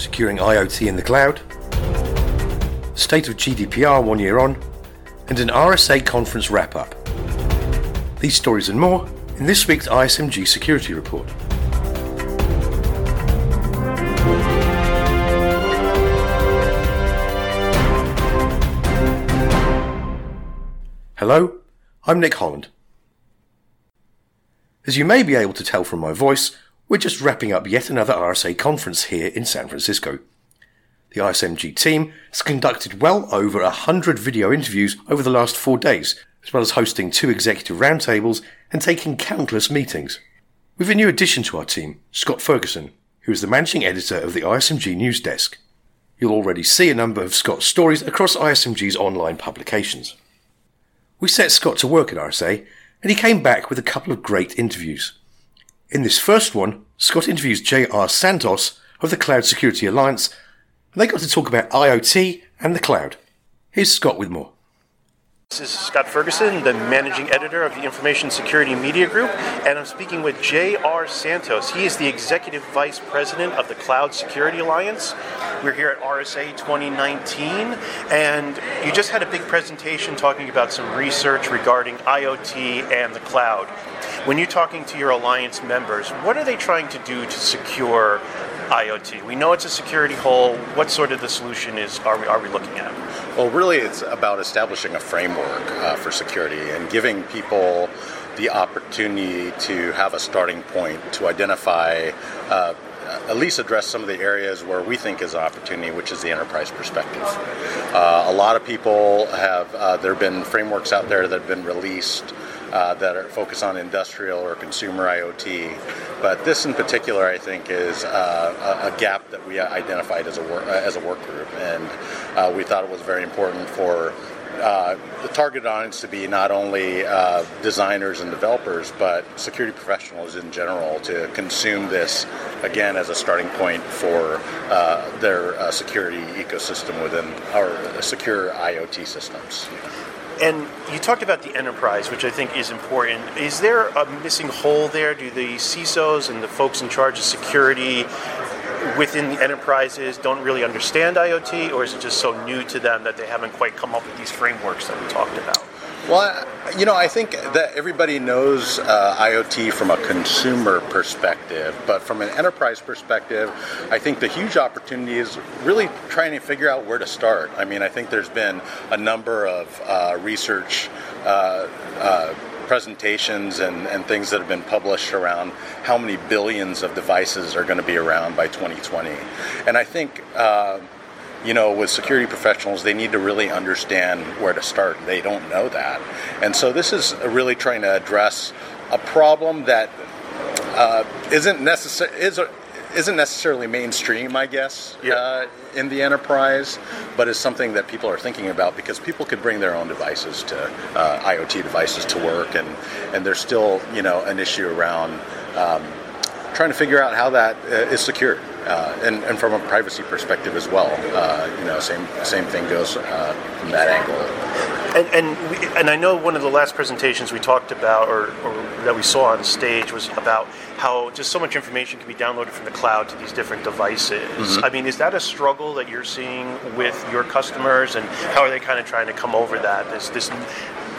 securing IoT in the cloud, state of GDPR one year on, and an RSA conference wrap up. These stories and more in this week's ISMG Security Report. Hello, I'm Nick Holland. As you may be able to tell from my voice, we're just wrapping up yet another RSA conference here in San Francisco. The ISMG team has conducted well over a hundred video interviews over the last four days, as well as hosting two executive roundtables and taking countless meetings. We've a new addition to our team, Scott Ferguson, who is the managing editor of the ISMG news desk. You'll already see a number of Scott's stories across ISMG's online publications. We set Scott to work at RSA, and he came back with a couple of great interviews. In this first one, Scott interviews J.R. Santos of the Cloud Security Alliance, and they got to talk about IoT and the cloud. Here's Scott with more. This is Scott Ferguson, the managing editor of the Information Security Media Group, and I'm speaking with J.R. Santos. He is the executive vice president of the Cloud Security Alliance. We're here at RSA 2019, and you just had a big presentation talking about some research regarding IoT and the cloud. When you're talking to your alliance members, what are they trying to do to secure IoT? We know it's a security hole. What sort of the solution is are we, are we looking at? Well, really, it's about establishing a framework uh, for security and giving people the opportunity to have a starting point to identify. Uh, at least address some of the areas where we think is an opportunity, which is the enterprise perspective. Uh, a lot of people have, uh, there have been frameworks out there that have been released uh, that are focused on industrial or consumer IoT. But this in particular, I think, is uh, a, a, gap that we identified as a work, uh, as a work group, and uh, we thought it was very important for uh, the target audience to be not only uh, designers and developers, but security professionals in general to consume this again as a starting point for uh, their uh, security ecosystem within our secure IoT systems. And you talked about the enterprise, which I think is important. Is there a missing hole there? Do the CISOs and the folks in charge of security within the enterprises don't really understand IoT, or is it just so new to them that they haven't quite come up with these frameworks that we talked about? Well, you know, I think that everybody knows uh, IoT from a consumer perspective, but from an enterprise perspective, I think the huge opportunity is really trying to figure out where to start. I mean, I think there's been a number of uh, research. Uh, uh presentations and, and things that have been published around how many billions of devices are going to be around by 2020. And I think uh, you know, with security professionals, they need to really understand where to start. They don't know that. And so this is really trying to address a problem that uh, not necessary is a, isn't necessarily mainstream, I guess, yeah. uh, in the enterprise, but is something that people are thinking about because people could bring their own devices to uh, IoT devices to work, and and there's still you know an issue around um, trying to figure out how that uh, is secured uh, and, and from a privacy perspective as well. Uh, you know, same same thing goes uh, from that angle. And and, we, and I know one of the last presentations we talked about, or, or, that we saw on stage, was about how just so much information can be downloaded from the cloud to these different devices. Mm-hmm. I mean, is that a struggle that you're seeing with your customers, and how are they kind of trying to come over that? This this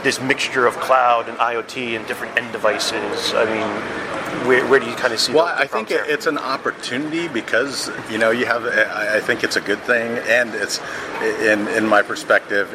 this mixture of cloud and IoT and different end devices. I mean where, where do you kind of see? Well, the, the I think there? it's an opportunity because you know you have. I think it's a good thing, and it's in in my perspective,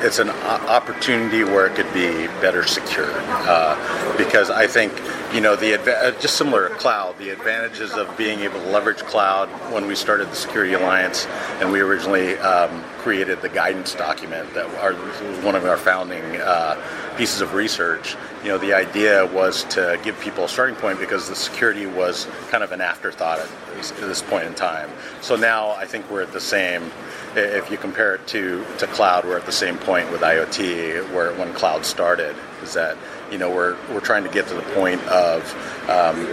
it's an opportunity where it could be better secured uh, because I think you know the uh, just similar to cloud the advantages of being able to leverage cloud when we started the security alliance and we originally um, created the guidance document that are one of our founding uh, pieces of research you know the idea was to give people a starting point because the security was kind of an afterthought at this, at this point in time so now I think we're at the same if you compare it to, to cloud, we're at the same point with IoT where when cloud started. Is that you know we're we're trying to get to the point of um,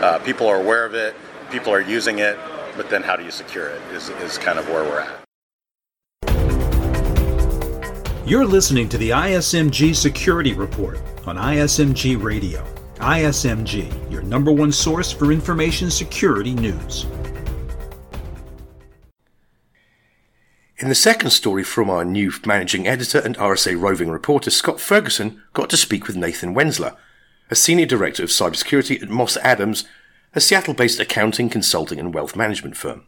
uh, people are aware of it, people are using it, but then how do you secure it is, is kind of where we're at. You're listening to the ISMG Security Report on ISMG Radio. ISMG, your number one source for information security news. In the second story from our new managing editor and RSA roving reporter, Scott Ferguson got to speak with Nathan Wenzler, a senior director of cybersecurity at Moss Adams, a Seattle based accounting, consulting, and wealth management firm.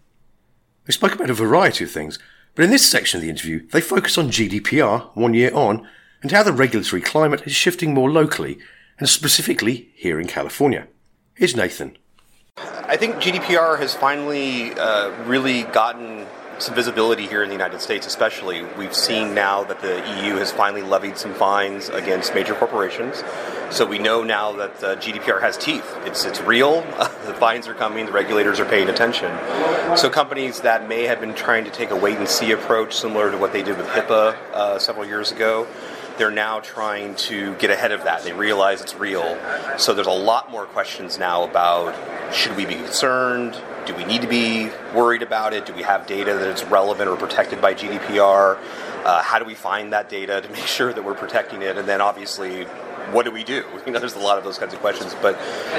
They spoke about a variety of things, but in this section of the interview, they focus on GDPR one year on and how the regulatory climate is shifting more locally, and specifically here in California. Here's Nathan. I think GDPR has finally uh, really gotten some visibility here in the United States, especially. We've seen now that the EU has finally levied some fines against major corporations. So we know now that uh, GDPR has teeth. It's, it's real. the fines are coming. The regulators are paying attention. So companies that may have been trying to take a wait and see approach, similar to what they did with HIPAA uh, several years ago, they're now trying to get ahead of that. They realize it's real. So there's a lot more questions now about should we be concerned? Do we need to be worried about it? Do we have data that is relevant or protected by GDPR? Uh, how do we find that data to make sure that we're protecting it? And then obviously, what do we do? You know, there's a lot of those kinds of questions. But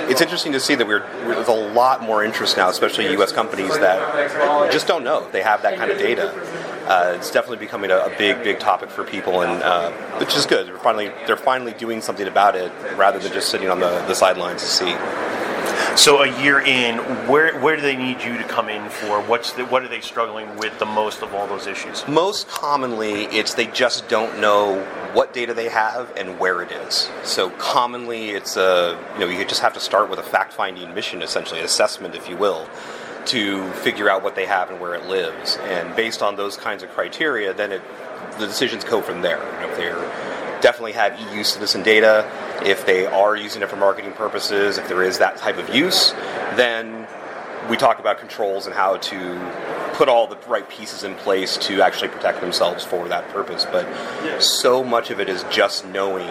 it's interesting to see that we're, there's a lot more interest now, especially U.S. companies that just don't know they have that kind of data. Uh, it's definitely becoming a, a, big, big topic for people, and uh, which is good. They're finally, they're finally doing something about it rather than just sitting on the, the sidelines to see. So a year in, where where do they need you to come in for? What's the, what are they struggling with the most of all those issues? Most commonly, it's they just don't know what data they have and where it is. So commonly, it's a you know you just have to start with a fact finding mission, essentially assessment, if you will, to figure out what they have and where it lives. And based on those kinds of criteria, then it the decisions go from there. You know, if they're definitely have EU citizen data. If they are using it for marketing purposes, if there is that type of use, then we talk about controls and how to put all the right pieces in place to actually protect themselves for that purpose. But so much of it is just knowing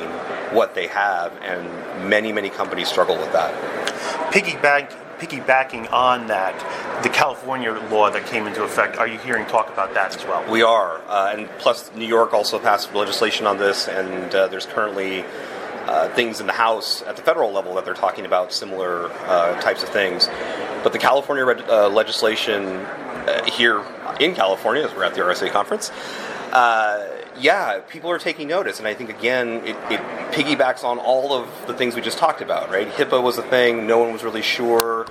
what they have, and many, many companies struggle with that. Piggyback piggybacking on that, the California law that came into effect, are you hearing talk about that as well? We are, uh, and plus New York also passed legislation on this, and uh, there's currently uh, things in the House at the federal level that they're talking about similar uh, types of things. But the California uh, legislation uh, here in California, as we're at the RSA conference, yeah, people are taking notice, and I think again it, it, piggybacks on all of the things we just talked about. Right, HIPAA was a thing; no one was really sure.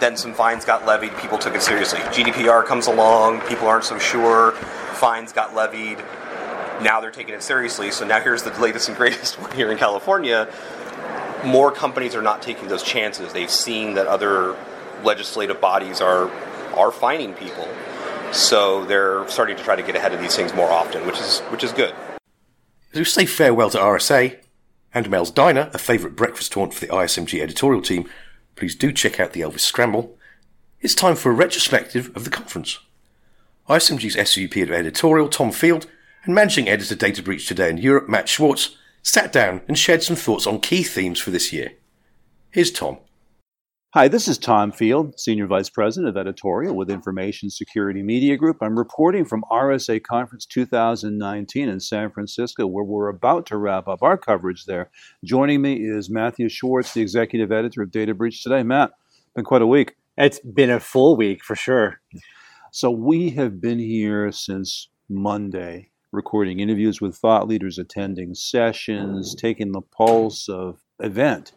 Then some fines got levied; people took it seriously. GDPR comes along; people aren't so sure. Fines got levied. Now they're taking it seriously. So now here's the latest and greatest one here in California. More companies are not taking those chances. They've seen that other legislative bodies are are fining people so they're starting to try to get ahead of these things more often, which is which is good. As we say farewell to RSA and Mel's Diner, a favourite breakfast haunt for the ISMG editorial team, please do check out the Elvis Scramble. It's time for a retrospective of the conference. ISMG's SVP of editorial, Tom Field, and managing editor Data Breach Today in Europe, Matt Schwartz, sat down and shared some thoughts on key themes for this year. Here's Tom. Hi, this is Tom Field, Senior Vice President of Editorial with Information Security Media Group. I'm reporting from RSA Conference 2019 in San Francisco, where we're about to wrap up our coverage there. Joining me is Matthew Schwartz, the Executive Editor of Data Breach Today. Matt, been quite a week. It's been a full week for sure. So we have been here since Monday, recording interviews with thought leaders, attending sessions, taking the pulse of event.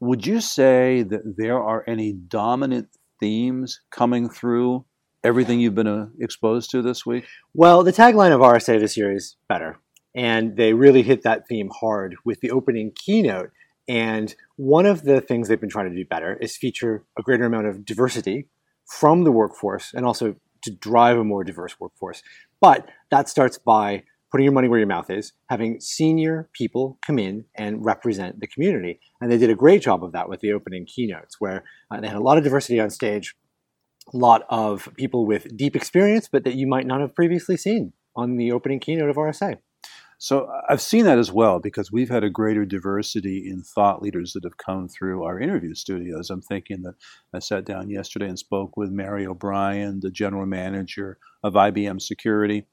Would you say that there are any dominant themes coming through everything you've been uh, exposed to this week? Well, the tagline of RSA this year is better. And they really hit that theme hard with the opening keynote. And one of the things they've been trying to do better is feature a greater amount of diversity from the workforce and also to drive a more diverse workforce. But that starts by putting your money where your mouth is, having senior people come in and represent the community. And they did a great job of that with the opening keynotes, where uh, they had a lot of diversity on stage, a lot of people with deep experience, but that you might not have previously seen on the opening keynote of RSA. So I've seen that as well because we've had a greater diversity in thought leaders that have come through our interview studios. I'm thinking that I sat down yesterday and spoke with Mary O'Brien, the general manager of IBM Security.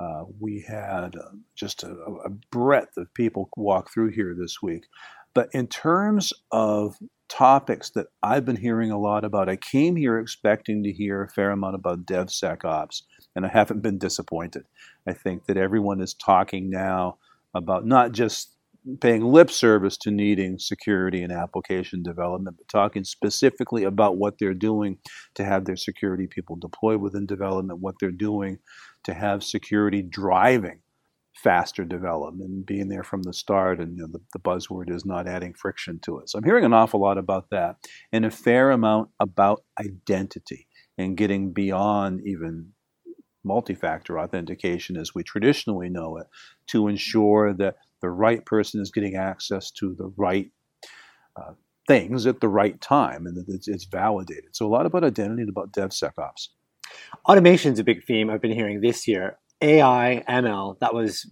Uh, we had uh, just a, a, breadth of people walk through here this week. But in terms of topics that I've been hearing a lot about, I came here expecting to hear a fair amount about DevSecOps and I haven't been disappointed. I think that everyone is talking now about not just paying lip service to needing security and application development, but talking specifically about what they're doing to have their security people deployed within development, what they're doing to have security driving faster development, being there from the start, and you know, the, the buzzword is not adding friction to it. So I'm hearing an awful lot about that, and a fair amount about identity and getting beyond even multi-factor authentication as we traditionally know it to ensure that the right person is getting access to the right uh, things at the right time and that it's, it's, validated. So a lot about identity and about DevSecOps. Automation is a big theme I've been hearing this year. AI, ML, that was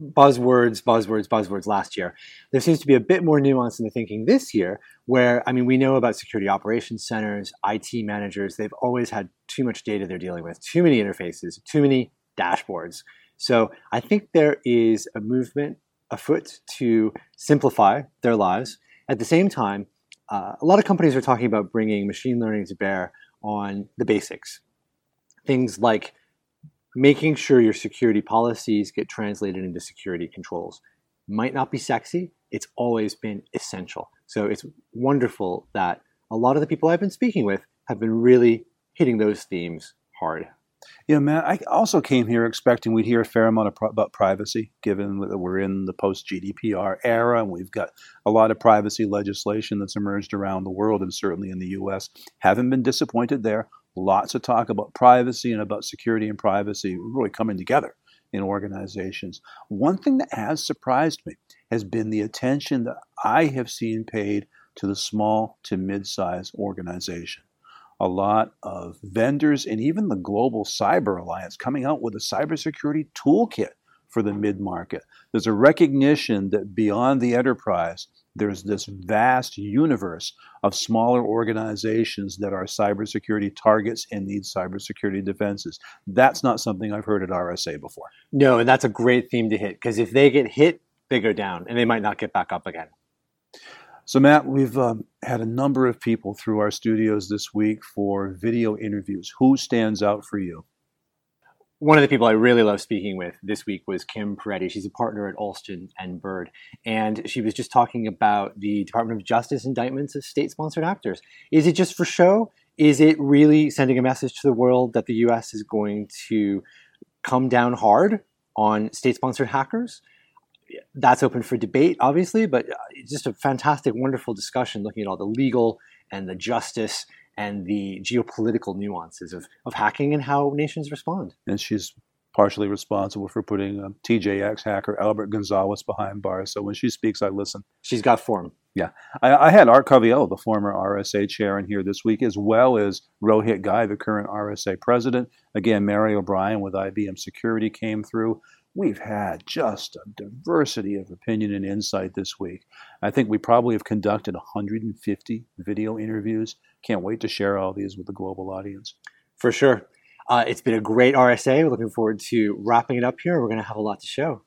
buzzwords, buzzwords, buzzwords last year. There seems to be a bit more nuance in the thinking this year, where, I mean, we know about security operations centers, IT managers, they've always had too much data they're dealing with, too many interfaces, too many dashboards. So I think there is a movement afoot to simplify their lives. At the same time, uh, a lot of companies are talking about bringing machine learning to bear on the basics. Things like making sure your security policies get translated into security controls. Might not be sexy, it's always been essential. So it's wonderful that a lot of the people I've been speaking with have been really hitting those themes hard. Yeah, Matt, I also came here expecting we'd hear a fair amount about privacy, given that we're in the post GDPR era and we've got a lot of privacy legislation that's emerged around the world and certainly in the US. Haven't been disappointed there. Lots of talk about privacy and about security and privacy really coming together in organizations. One thing that has surprised me has been the attention that I have seen paid to the small to mid sized organization a lot of vendors and even the Global Cyber Alliance coming out with a cybersecurity toolkit for the mid market. There's a recognition that beyond the enterprise, there's this vast universe of smaller organizations that are cybersecurity targets and need cybersecurity defenses. That's not something I've heard at RSA before. No, and that's a great theme to hit because if they get hit, they go down and they might not get back up again. So, Matt, we've um, had a number of people through our studios this week for video interviews. Who stands out for you? One of the people I really love speaking with this week was Kim Peretti. She's a partner at Alston and Bird. And she was just talking about the Department of Justice indictments of state sponsored actors. Is it just for show? Is it really sending a message to the world that the US is going to come down hard on state sponsored hackers? that's open for debate, obviously, but uh, just a fantastic, wonderful discussion looking at all the legal and the justice and the geopolitical nuances of, of hacking and how nations respond. And she's partially responsible for putting um, TJX hacker Albert Gonzalez behind bars. So when she speaks, I listen. She's got form. Yeah. I, I had Art Coviello, the former RSA chair, in here this week, as well as Rohit Ghai, the current RSA president. Again, Mary O'Brien with IBM Security came through we've had just a diversity of opinion and insight this week. I think we probably have conducted 150 video interviews. Can't wait to share all these with the global audience. For sure. Uh, it's been a great RSA. We're looking forward to wrapping it up here. We're going to have a lot to show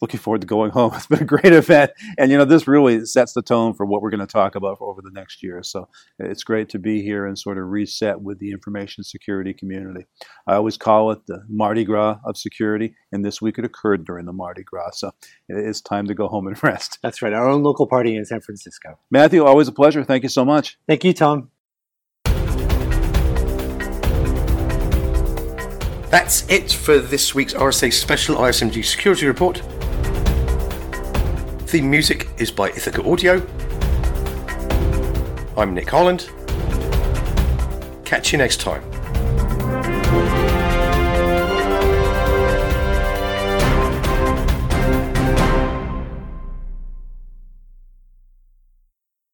looking forward to going home. It's been a great event, and you know this really sets the tone for what we're going to talk about over the next year. So it's great to be here and sort of reset with the information security community. I always call it the Mardi Gras of security, and this week it occurred during the Mardi Gras. So it's time to go home and rest. That's right, our own local party in San Francisco. Matthew, always a pleasure. Thank you so much. Thank you, Tom. That's it for this week's RSA Special ISMG Security Report. Theme music is by Ithaca Audio. I'm Nick Holland. Catch you next time.